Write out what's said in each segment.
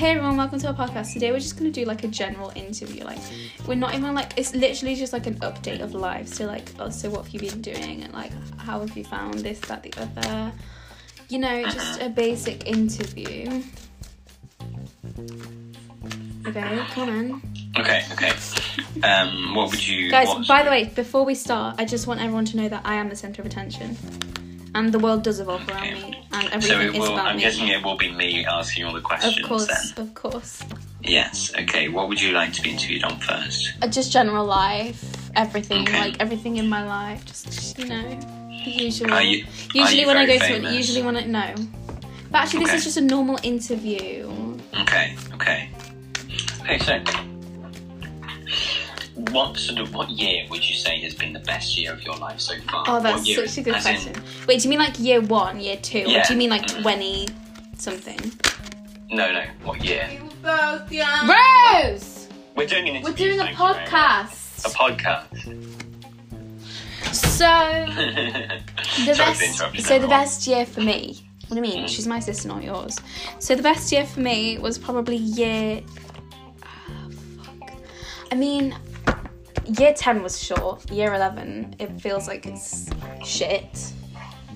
hey everyone, welcome to our podcast. Today we're just gonna do like a general interview. Like, we're not even like it's literally just like an update of life. So like, oh, so what have you been doing, and like, how have you found this, that, the other. You know, just a basic interview. Okay, come on. Okay, okay. Um, what would you Guys, by the way, before we start, I just want everyone to know that I am the centre of attention. And the world does evolve around Okay. me, and So everything it is will. about I'm me. guessing it will be me asking all the questions. of course, then. of course. Yes. Okay. What would you like to be interviewed on first? Uh, just general life, everything, Okay. like everything in my life, just, you know, the usual. Are you- usually are you when I go very to it, usually when I no. But actually, this is just a normal interview. Okay. Okay. Okay. So, what sort of what year would you say has been the best year of your life so far? Oh, that's year- such a good as in- question. Wait, do you mean like year one, year two, or do you mean like twenty something? no, no. What year? Both young. Rose, We're doing an interview. we're doing a thank you very much. podcast. A podcast. So the Sorry best, interrupting so the everyone. best year for me. What do you mean? She's my sister, not yours. So the best year for me was probably year. ah. I mean, year ten was short. Year eleven, it feels like it's shit.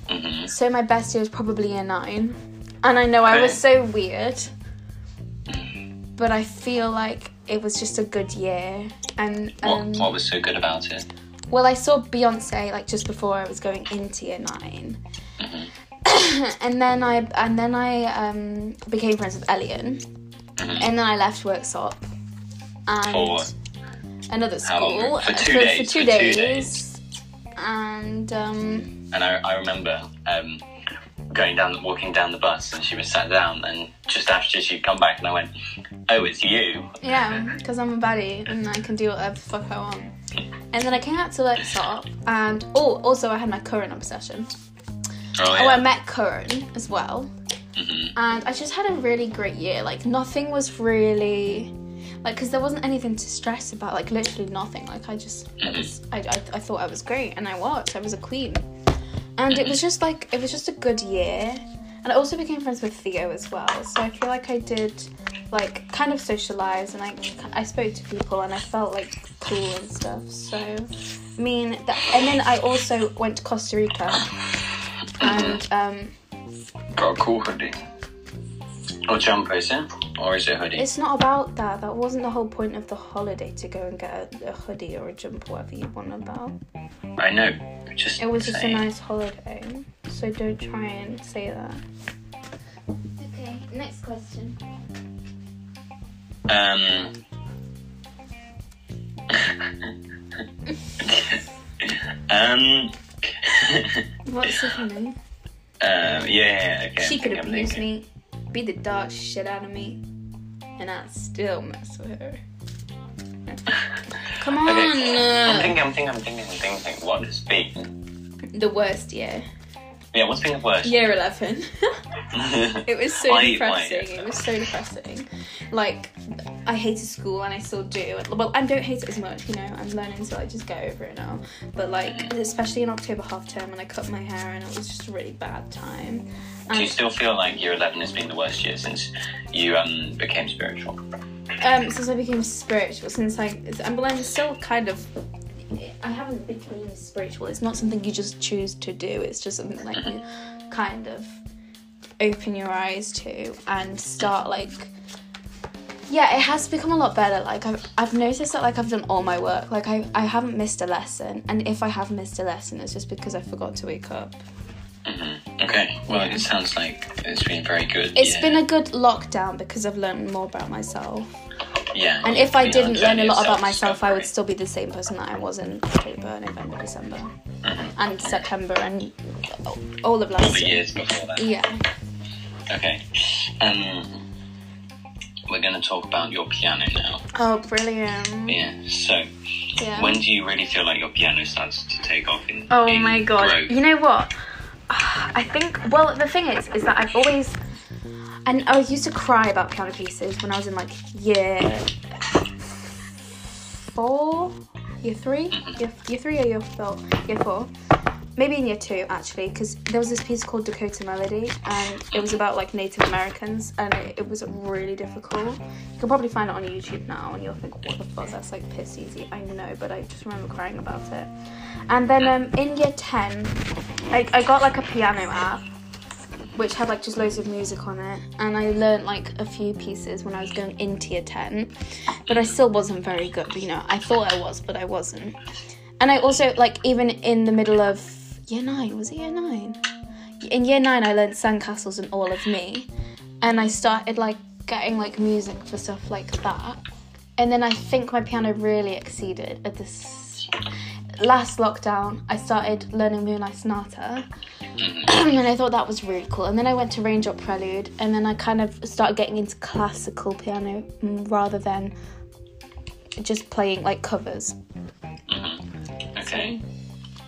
Mhm. So my best year was probably year nine, and I know I was so weird, but I feel like it was just a good year. And What, um, what was so good about it? well, I saw Beyonce like just before I was going into year 9 and then I and then I um, became friends with Elian, and then I left Worksop and For another school For two for, days, for two for two days. and um, And I, I remember um, going down, walking down the bus, and she was sat down, and just after she'd come back, and I went, "Oh, it's you." yeah, because I'm a baddie and I can do whatever the fuck I want. And then I came out to Worksop, and oh, also I had my current obsession. Oh, Oh, I met Curran as well. Mhm. And I just had a really great year. Like, nothing was really. Like, because there wasn't anything to stress about. Like, literally nothing. Like, I just. I, I, I, thought I was great, and I was. I was a queen. And it was just like. It was just a good year. And I also became friends with Theo as well. So I feel like I did, like, kind of socialize, and I, I spoke to people, and I felt, like, cool and stuff. So, I mean, that, and then I also went to Costa Rica. And, um, Got a cool hoodie. Or jumper, is it? Or is it a hoodie? It's not about that. That wasn't the whole point of the holiday to go and get a, a hoodie or a jumper, whatever you want about. I know. Just It was just a nice holiday, so don't try and say that. Okay, next question. Um. um. What's so funny? Um, yeah, yeah, okay. She I'm could thinking, I'm abuse me, beat the dog shit out of me, and I'd still mess with her. Come on! Okay. I'm uh, thinking, I'm thinking, I'm thinking, I'm thinking. What the worst year. Yeah, what's been the worst? Year 11. It was so why? depressing. It was so depressing. Like, I hated school and I still do. Well, I don't hate it as much, you know. I'm learning to like just get over it now. But like, especially in October half term when I cut my hair and it was just a really bad time. Do you still feel like year 11 has been the worst year since you um, became spiritual? um, since I became spiritual, since I, I'm, well, I'm still kind of. I haven't become spiritual. It's not something you just choose to do. It's just something like you kind of open your eyes to and start like yeah it has become a lot better like I've, I've noticed that like i've done all my work like I, I haven't missed a lesson and if i have missed a lesson it's just because i forgot to wake up hmm Okay, well, it sounds like it's been very good. It's yeah. been a good lockdown because i've learned more about myself yeah. and if i didn't learn a lot about myself i would still be the same person that i was in october november december and september and all of All last the year years before that. yeah Okay. Um, we're going to talk about your piano now. oh brilliant Yeah. So, yeah when do you really feel like your piano starts to take off in? Oh in my god. growth? You know what? I think well the thing is is that I've always and I used to cry about piano pieces when I was in like year four, year three, year, year three or year four, year four. maybe in year two actually, because there was this piece called Dakota Melody, and it was about like Native Americans, and it, it was really difficult. You can probably find it on YouTube now, and you'll think, what the fuck, that's like piss easy. I know, but I just remember crying about it. And then um, in year ten, I, I got like a piano app. Which had like just loads of music on it, and I learned like a few pieces when I was going into year 10, but I still wasn't very good, you know. I thought I was, but I wasn't. And I also like even in the middle of year nine, was it year nine? In year nine, I learned Sandcastles and All of Me, and I started like getting like music for stuff like that. And then I think my piano really exceeded at this last lockdown. I started learning Moonlight Sonata, and I thought that was really cool. And then I went to Raindrop Prelude, and then I kind of started getting into classical piano rather than just playing like covers. Okay.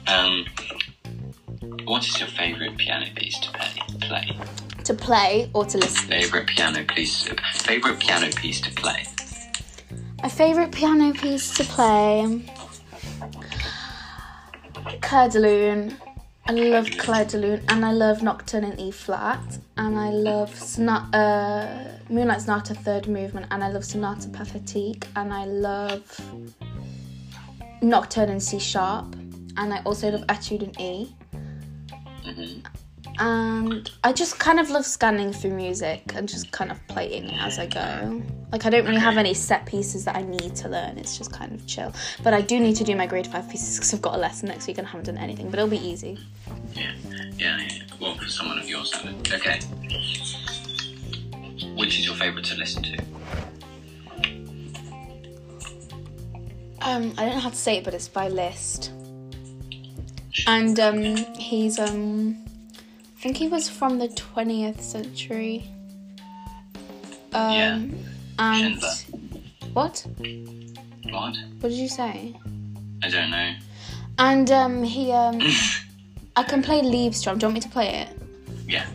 Um, what is your favourite piano piece to play? Play. To play or to listen. Favourite piano piece. Favourite piano piece to play. My favourite piano piece to play. Clair de Lune. I love Clair de Lune and I love Nocturne in E flat and I love Sona- uh, Moonlight Sonata third movement and I love Sonata Pathétique and I love Nocturne in C sharp and I also love Etude in E. And I just kind of love scanning through music and just kind of playing it as I go. Like I don't really have any set pieces that I need to learn. It's just kind of chill. But I do need to do my grade five pieces because I've got a lesson next week and I haven't done anything. But it'll be easy. Yeah, yeah, yeah. Well, for someone of your standard. Okay. Which is your favourite to listen to? Um, I don't know how to say it, but it's by Liszt. And um, he's um, I think he was from the twentieth century. Um, Yeah. And Schindler. what? What? What did you say? I don't know. And um, he um, I can play Liebestraum. Do you want me to play it? Yeah.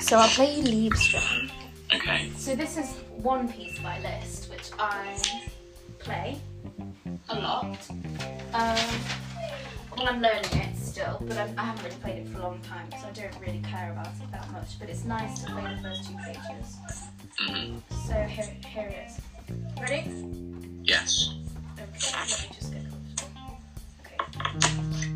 So I'll play you Liebestraum. Okay. So this is one piece by Liszt, which I play a lot. Um, well, I'm learning it still, but I'm, I haven't really played it for a long time, so I don't really care about it that much. But it's nice to play the first two pages. Hmm So here, here it is. Ready? Yes. Okay, let me just get comfortable. Okay.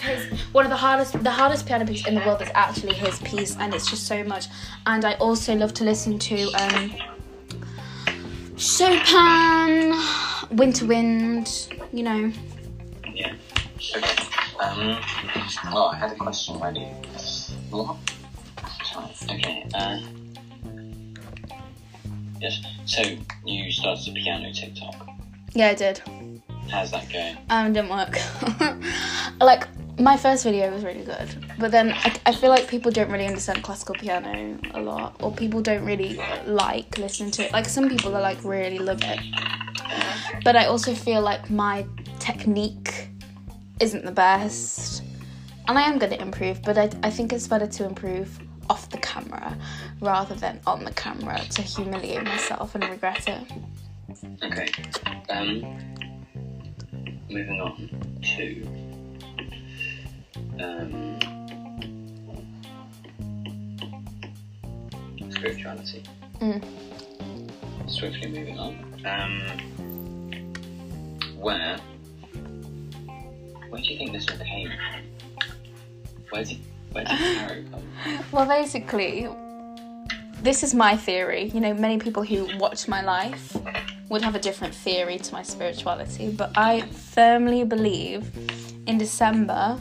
His one of the hardest the hardest piano piece in the world is actually his piece, and it's just so much. And I also love to listen to um, Chopin, Winter Wind, you know. Yeah. Okay. Um. Well, I had a question ready. What? Okay. Uh. Yes. So you started a piano TikTok. Yeah, I did. How's that going? Um, didn't work. like my first video was really good, but then I, I feel like people don't really understand classical piano a lot, or people don't really like listening to it. Like some people are like really love it, but I also feel like my technique isn't the best, and I am going to improve. But I I think it's better to improve off the camera rather than on the camera to humiliate myself and regret it. Okay. Um. Moving on to. Um. Spirituality. Mm. Swiftly moving on. Um. Where? Where do you think this all came from? Where did Where did tarot come? from? Well, basically, this is my theory. You know, many people who watch my life would have a different theory to my spirituality, but I firmly believe in December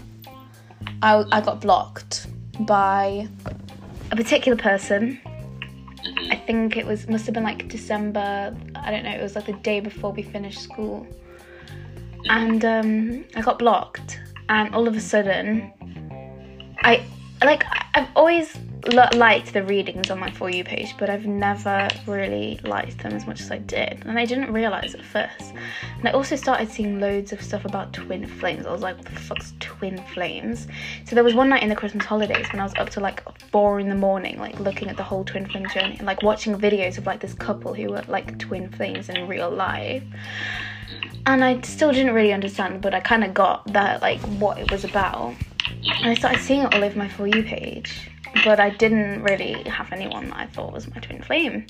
I, I got blocked by a particular person. I think it was must have been like December. I don't know. It was like the day before we finished school, and um, I got blocked. And all of a sudden, I like I've always liked the readings on my for you page, but I've never really liked them as much as I did, and I didn't realize at first. And I also started seeing loads of stuff about twin flames. I was like, what the fuck's twin flames? So there was one night in the Christmas holidays when I was up to like four in the morning, like looking at the whole twin flame journey and like watching videos of like this couple who were like twin flames in real life. And I still didn't really understand, but I kind of got that like what it was about. I started seeing it all over my For You page, but I didn't really have anyone that I thought was my twin flame.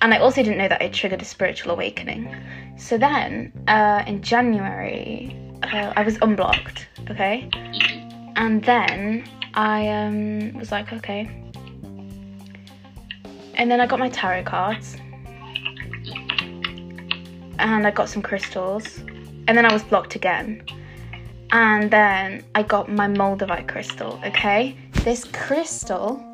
And I also didn't know that it triggered a spiritual awakening. So then, uh, in January, uh, I was unblocked, okay? And then I um, was like, okay. And then I got my tarot cards. And I got some crystals. And then I was blocked again and then I got my Moldavite crystal, okay? This crystal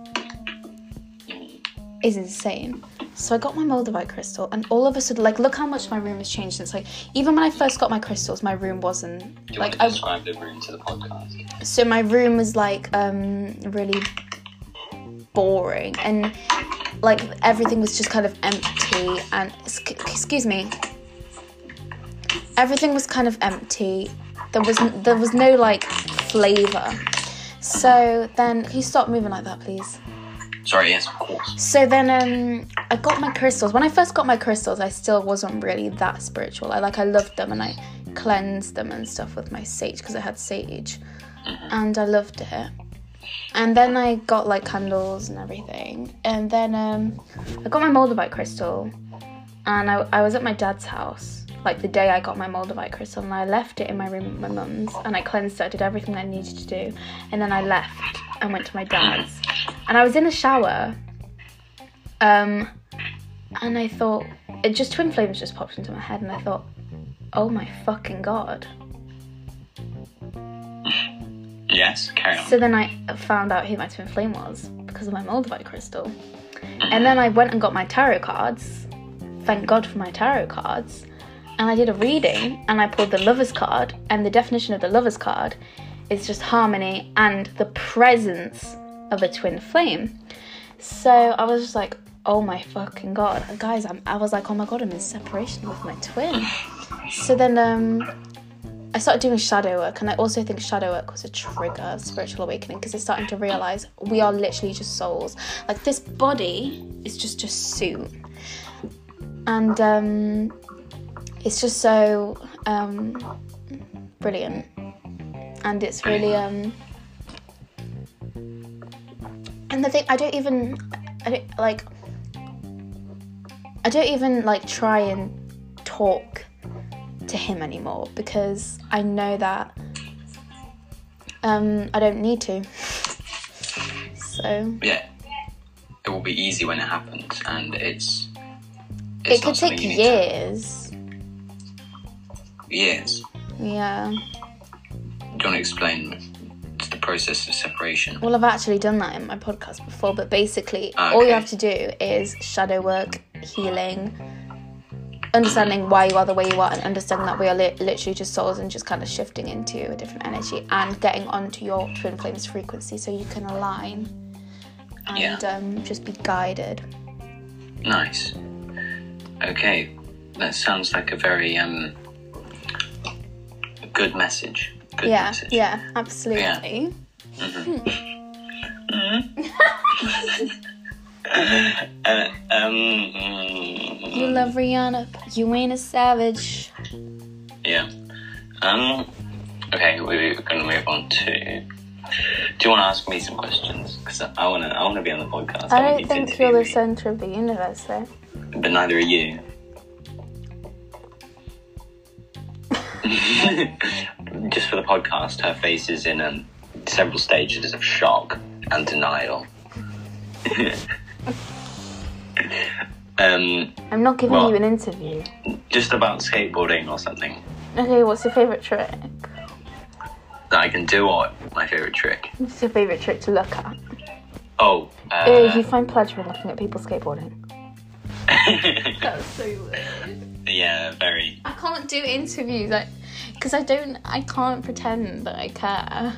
is insane. So I got my Moldavite crystal, and all of a sudden, like, look how much my room has changed since, like, even when I first got my crystals, my room wasn't like I. describe the room to the podcast? So my room was like um really boring, and like everything was just kind of empty. And excuse me, everything was kind of empty. There was there was no like flavor. So then, can you stop moving like that, please? Sorry, yes, of course. So then um I got my crystals. When I first got my crystals, I still wasn't really that spiritual. I like I loved them and I cleansed them and stuff with my sage because I had sage. And I loved it. And then I got like candles and everything. And then um I got my Moldavite crystal and I, I was at my dad's house like the day I got my Moldavite crystal and I left it in my room at my mum's and I cleansed it, I did everything I needed to do and then I left and went to my dad's. And I was in the shower um and I thought it just twin flames just popped into my head and I thought oh my fucking god. Yes, carry on. so then I found out who my twin flame was because of my Moldavite crystal. And then I went and got my tarot cards. Thank god for my tarot cards and I did a reading and I pulled the lover's card and the definition of the lover's card is just harmony and the presence of a twin flame. So I was just like, oh my fucking god, guys! I'm, I was like, oh my god, I'm in separation with my twin. So then um, I started doing shadow work, and I also think shadow work was a trigger spiritual awakening because it's starting to realize we are literally just souls. Like this body is just a suit, and um, it's just so um, brilliant, and it's really um. And the thing, I don't even, I don't like, I don't even like try and talk to him anymore because I know that um, I don't need to. So yeah, it will be easy when it happens, and it's. it's it could take years. to- years. Yeah. Do you want to explain the process of separation? Well, I've actually done that in my podcast before, but basically, Ah, all you have to do is shadow work, healing, understanding why you are the way you are, and understanding that we are li- literally just souls and just kind of shifting into a different energy and getting onto your twin flames frequency so you can align and Yeah. um, just be guided. Nice. Okay, that sounds like a very um good message. Good yeah, message. yeah, absolutely. Uh, um. You love Rihanna, but you ain't a savage. Yeah. Um. Okay, we're going to move on to. Do you want to ask me some questions? Because I want to. I want to be on the podcast. I don't think you're the me. center of the universe, though. But neither are you. Just for the podcast, her face is in um, several stages of shock and denial. Um, I'm not giving What? you an interview. just about skateboarding or something Okay, what's your favourite trick? that I can do or my favorite trick. What's your favourite trick to look at? Oh, uh, Oh, you find pleasure in looking at people skateboarding. That's so weird. Yeah, very. I can't do interviews, like, because I don't, I can't pretend that I care.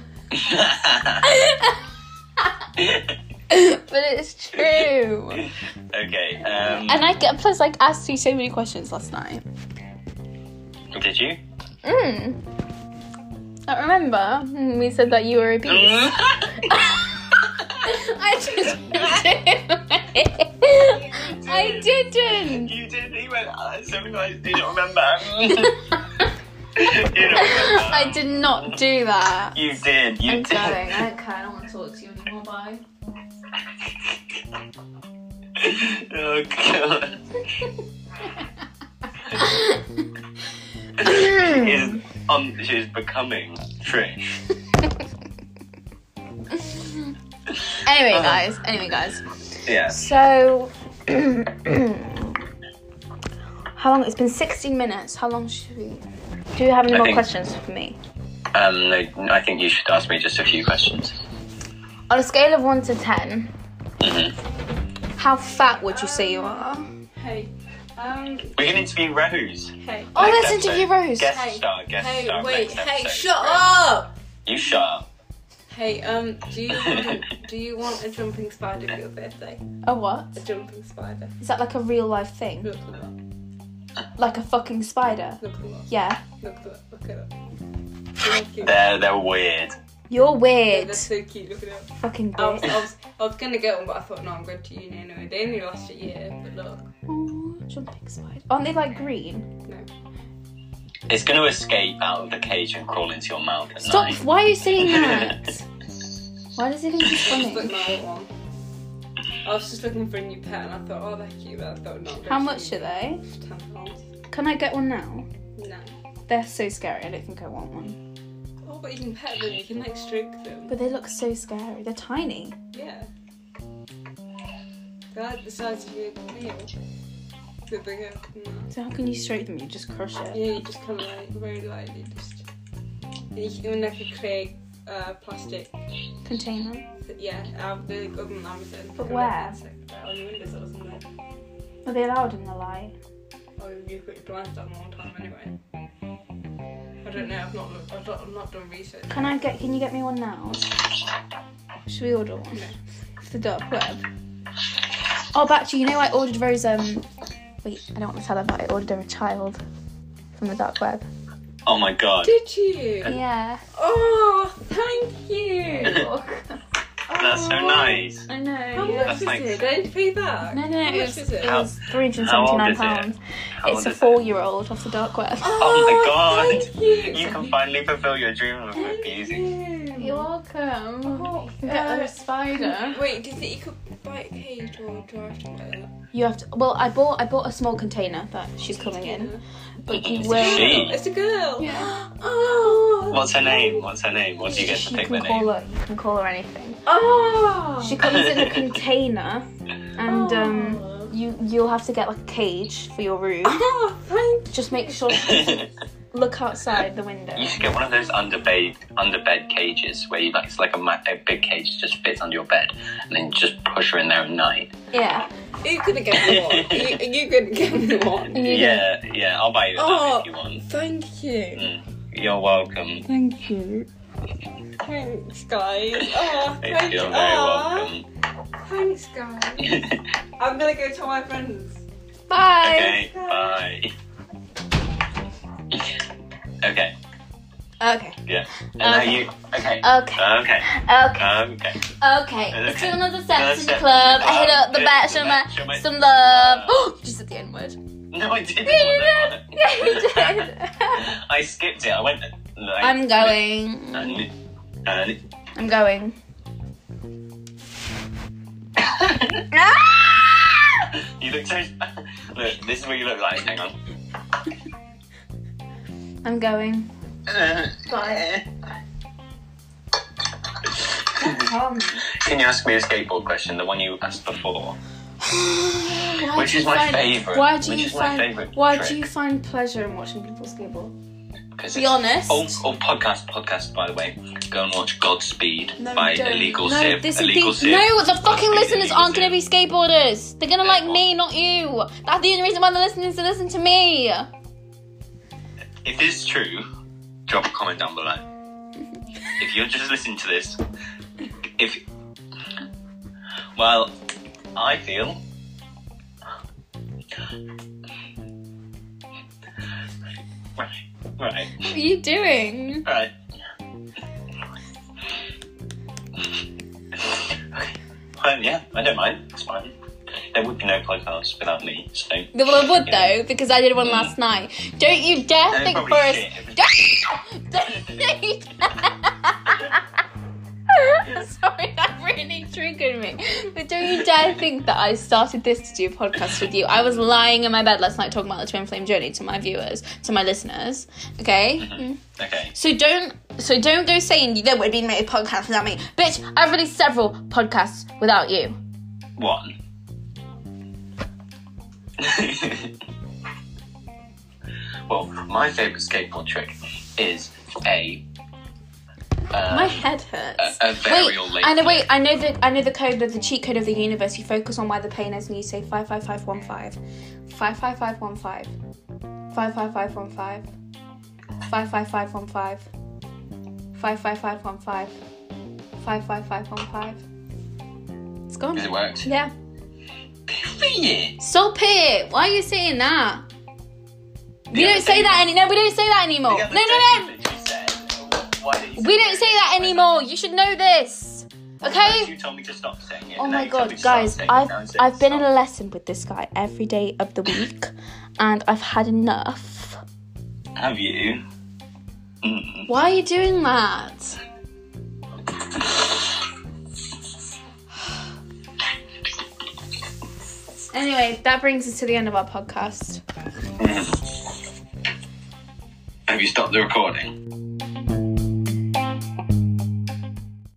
but it's true. okay. Um, And I get, plus, like, asked you so many questions last night. did you? Mm. I remember mm, we said that you were obese. I just I didn't. You did. He went. Uh, something like, do you not remember? you don't remember. I did not do that. You did. You I'm did. going. I don't care. I don't want to talk to you anymore. Bye. oh god. She is um, she's becoming Trish. anyway, guys. Anyway, guys. Yeah. So, how long? It's been 16 minutes. How long should we? Do you have any I more think- questions for me? Um, no, I think you should ask me just a few questions. On a scale of one to ten, Mhm. how fat would you say you are? Hey, um, We can interview Rose. hey, Oh, Next let's episode. interview Rose. Guest Hey. star. Guest hey, star. wait, hey, episode. shut up! You shut up. Hey, um, do you want, do you want a jumping spider for your birthday? A what? A jumping spider. Is that like a real life thing? Look them up. Like a fucking spider? Look them up. Yeah. Look them up. Look it up. They're cute. They're they're weird. You're They're, weird. they're so cute. Look it up. Fucking I was. I was, I was gonna get one, but I thought, no, I'm going to uni anyway. They only last a year, but look, Oh, jumping spider. Aren't they like green? no. It's going to escape out of the cage and crawl into your mouth at Stop! night. Why are you saying that? Why does it it's I just my old one. I was just looking for a new pet, and I thought, oh, they're cute. But I thought, no. I'm How much are they? Ten pounds. Can I get one now? No. They're so scary. I don't think I want one. Oh, but you can pet them. You can like stroke them. But they look so scary. They're tiny. Yeah. They're like the size of your nail. They're bigger than that. So how can you stroke them? You just crush it. Yeah, you just kind of like very lightly just. And you can even like a create uh, plastic. Container. Yeah, um, them on Amazon. But where? On your windows, isn't it? Are they allowed in the light? Oh, you've got your blinds down all the time anyway. I don't know. I've not looked. I've not, I've not done research. Can I get? Can you get me one now? Should we order one? No. For the dark web. Oh, but actually, you know, I ordered Rose. Um, wait, I don't want to tell her, but I ordered her a child from the dark web. Oh my god. Did you? Yeah. Oh, thank you. That's so Oh. nice. I know. How yeah. much That's is like- it? Do I need to pay back? No, no, How it much was, is it? it was three hundred How old seventy-nine is it? pounds. How It's a is it? four-year-old off the dark web. Oh my god. Thank you. You can finally fulfill your dream of abusing. You're welcome. Oh, You get uh, a spider. Wait, do you think you could buy a cage or do I have to buy that? You have to. Well, I bought I bought a small container that she's coming in, but you will. She? It's a girl. Yeah. Oh. What's her name? What's her name? What do you get to You pick can the call name? her. You can call her anything. Oh. She comes in a container, and um, Oh. you you'll have to get like a cage for your room. Oh, thank Just make sure she doesn't look outside the window. You should get one of those under bed under bed cages where you like it's like a, ma- a big cage just fits under your bed, and then just push her in there at night. Yeah. You're gonna get me one. you, you're gonna get me one. Yeah, yeah, I'll buy you that Oh. if you want. Thank you. Mm, You're welcome. Thank you. Thanks, guys. Oh, You're thank very you. Welcome. Thanks, guys. I'm gonna go tell my friends. Bye. okay, bye. Okay, Okay. yeah. And now Okay. you. Okay. Okay. Okay. Okay. Okay. Okay. Do Okay. another set in the club. I hit up the Yeah, back, the show back, my show my- some love. Oh, you just said the N word. No, I didn't. Yeah, you did. Yeah, you did. I skipped it. I went. Like, I'm going. I'm going. Ah! You look so. Look, this is what you look like. Hang on. I'm going. Bye. Um, Can you ask me a skateboard question? The one you asked before. Which is my find- favourite- Why do you find? why trick. do you find pleasure in watching people skateboard? Because Be it's- honest. Oh, podcast, podcast. By the way, go and watch Godspeed No, by don't. Illegal no, Siv. This is Illegal the, Siv. no, the fucking Godspeed, listeners aren't going to be skateboarders. They're going to like me, not you. That's the only reason why they're listening to listen to me. If this is true, drop a comment down below. if you're just listening to this, if well, I feel right, right, What are you doing? right. Well, yeah, I don't mind. It's fine. There would be no podcast without me, so. Well, I would though, because I did one last night. Don't you dare think for a if it's- Sorry, that really triggered me. But don't you dare think that I started this to do a podcast with you. I was lying in my bed last night talking about the twin flame journey to my viewers, to my listeners. Okay? Mm. Okay. So don't so don't go saying you there would be made a podcast without me. Bitch, I've released several podcasts without you. One. Well, my favourite skateboard trick is a. Uh, My head hurts. a, a Wait, I know. Wait. I know the I know the code of the cheat code of the universe. You focus on where the pain is, and you say five five five one five, five five five one five, five five five one five, five five five one five, five five five one five, five five five one five. It's gone. It worked? Yeah. Yeah. Stop it! Why are you saying that? We don't say that any. No, we don't say that anymore. No, no, no. thing that you said, why We don't say that anymore. You should know this. Okay? You told me to stop saying it. Oh my now you told me god, guys, I've saying I've been in a lesson with this guy every day of the week, and I've had enough. Have you? Mm. Why are you doing that? Anyway, that brings us to the end of our podcast. Have you stopped the recording?